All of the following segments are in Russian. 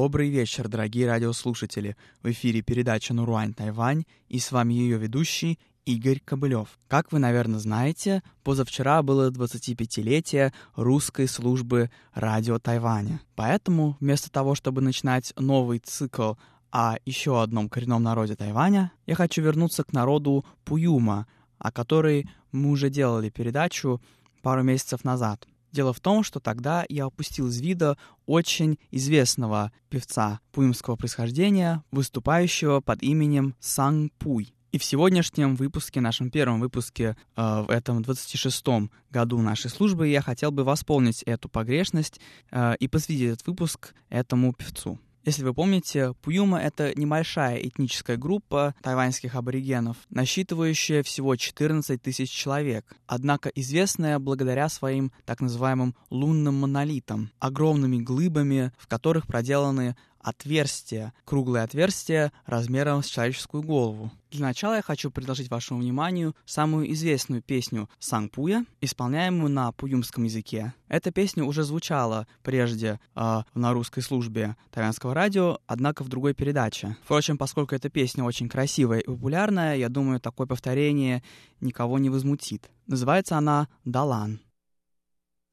Добрый вечер, дорогие радиослушатели. В эфире передача «Нуруань Тайвань» и с вами ее ведущий Игорь Кобылев. Как вы, наверное, знаете, позавчера было 25-летие русской службы радио Тайваня. Поэтому вместо того, чтобы начинать новый цикл о еще одном коренном народе Тайваня, я хочу вернуться к народу Пуюма, о которой мы уже делали передачу пару месяцев назад. Дело в том, что тогда я опустил из вида очень известного певца пуимского происхождения, выступающего под именем Санг Пуй. И в сегодняшнем выпуске, нашем первом выпуске, э, в этом 26-м году нашей службы, я хотел бы восполнить эту погрешность э, и посвятить этот выпуск этому певцу. Если вы помните, Пуюма — это небольшая этническая группа тайваньских аборигенов, насчитывающая всего 14 тысяч человек, однако известная благодаря своим так называемым лунным монолитам, огромными глыбами, в которых проделаны отверстия, круглые отверстия размером с человеческую голову. Для начала я хочу предложить вашему вниманию самую известную песню Сангпуя, исполняемую на пуюмском языке. Эта песня уже звучала прежде э, на русской службе тайванского радио, однако в другой передаче. Впрочем, поскольку эта песня очень красивая и популярная, я думаю, такое повторение никого не возмутит. Называется она «Далан».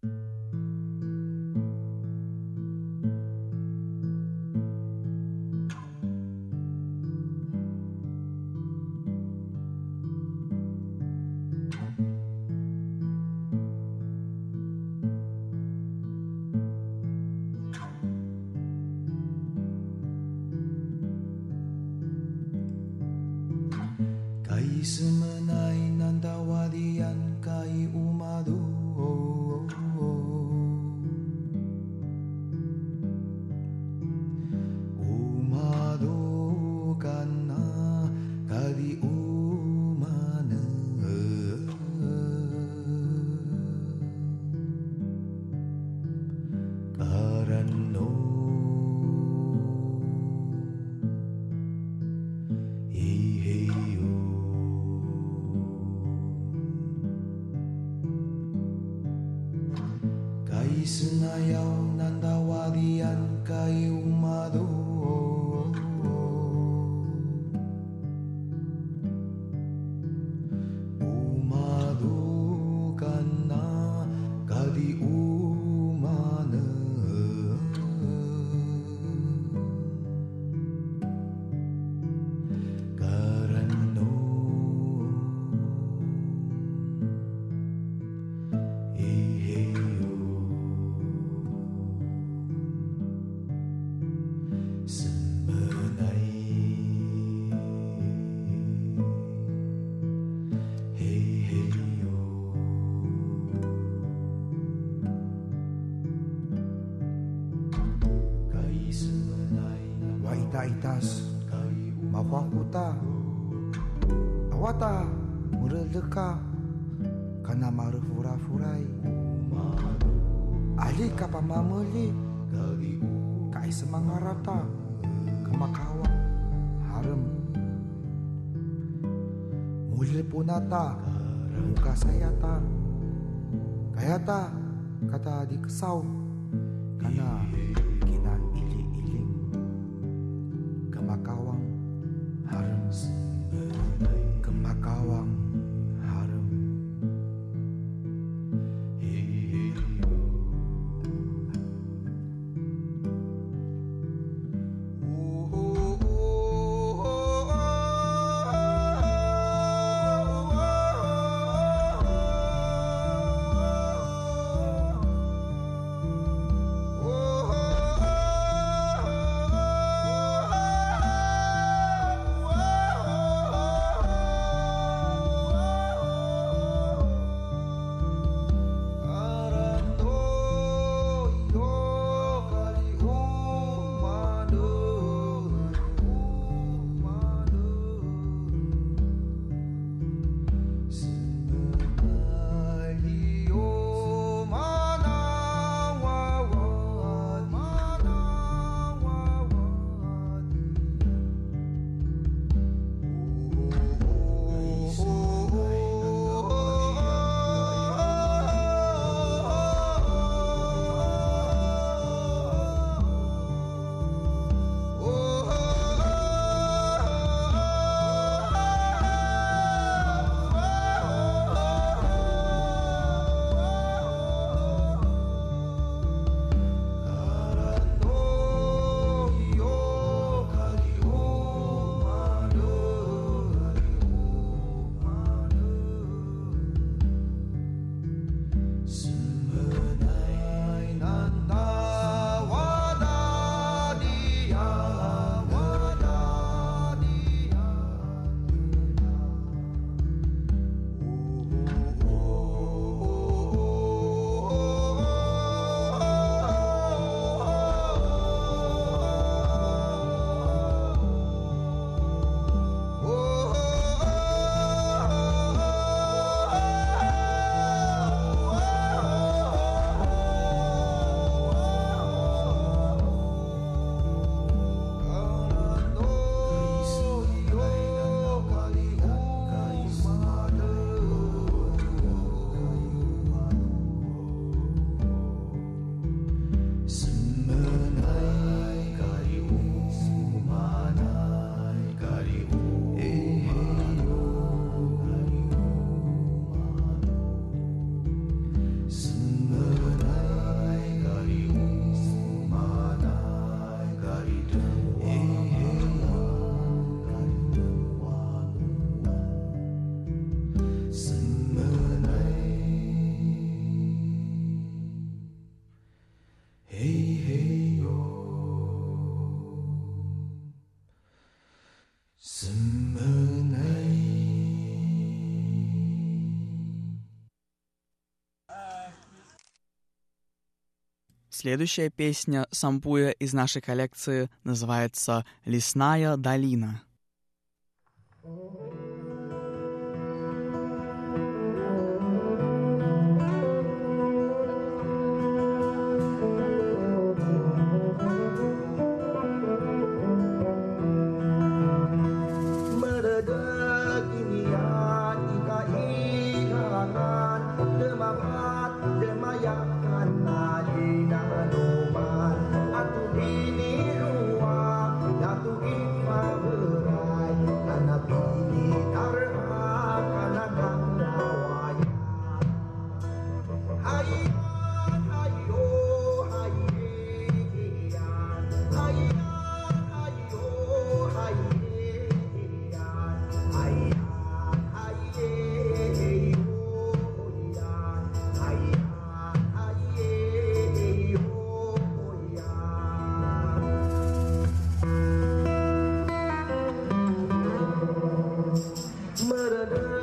thank you Sinayaw ng tawadian kay umadoon anamaro foraforay alika mpamamely ka isy magnarata ka makawa harym mulilponata mokasayata kayata kata diksau karena kina iling-iling ke Следующая песня Сампуя из нашей коллекции называется «Лесная долина». da da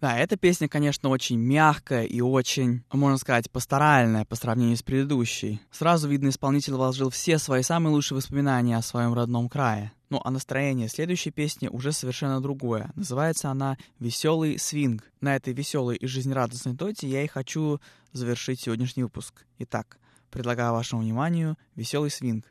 Да, эта песня, конечно, очень мягкая и очень, можно сказать, пасторальная по сравнению с предыдущей. Сразу видно, исполнитель вложил все свои самые лучшие воспоминания о своем родном крае. Ну а настроение следующей песни уже совершенно другое. Называется она «Веселый свинг». На этой веселой и жизнерадостной ноте я и хочу завершить сегодняшний выпуск. Итак, предлагаю вашему вниманию «Веселый свинг».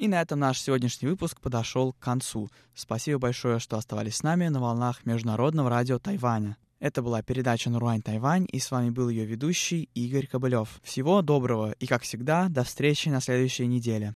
И на этом наш сегодняшний выпуск подошел к концу. Спасибо большое, что оставались с нами на волнах Международного радио Тайваня. Это была передача «Наруань Тайвань», и с вами был ее ведущий Игорь Кобылев. Всего доброго и, как всегда, до встречи на следующей неделе.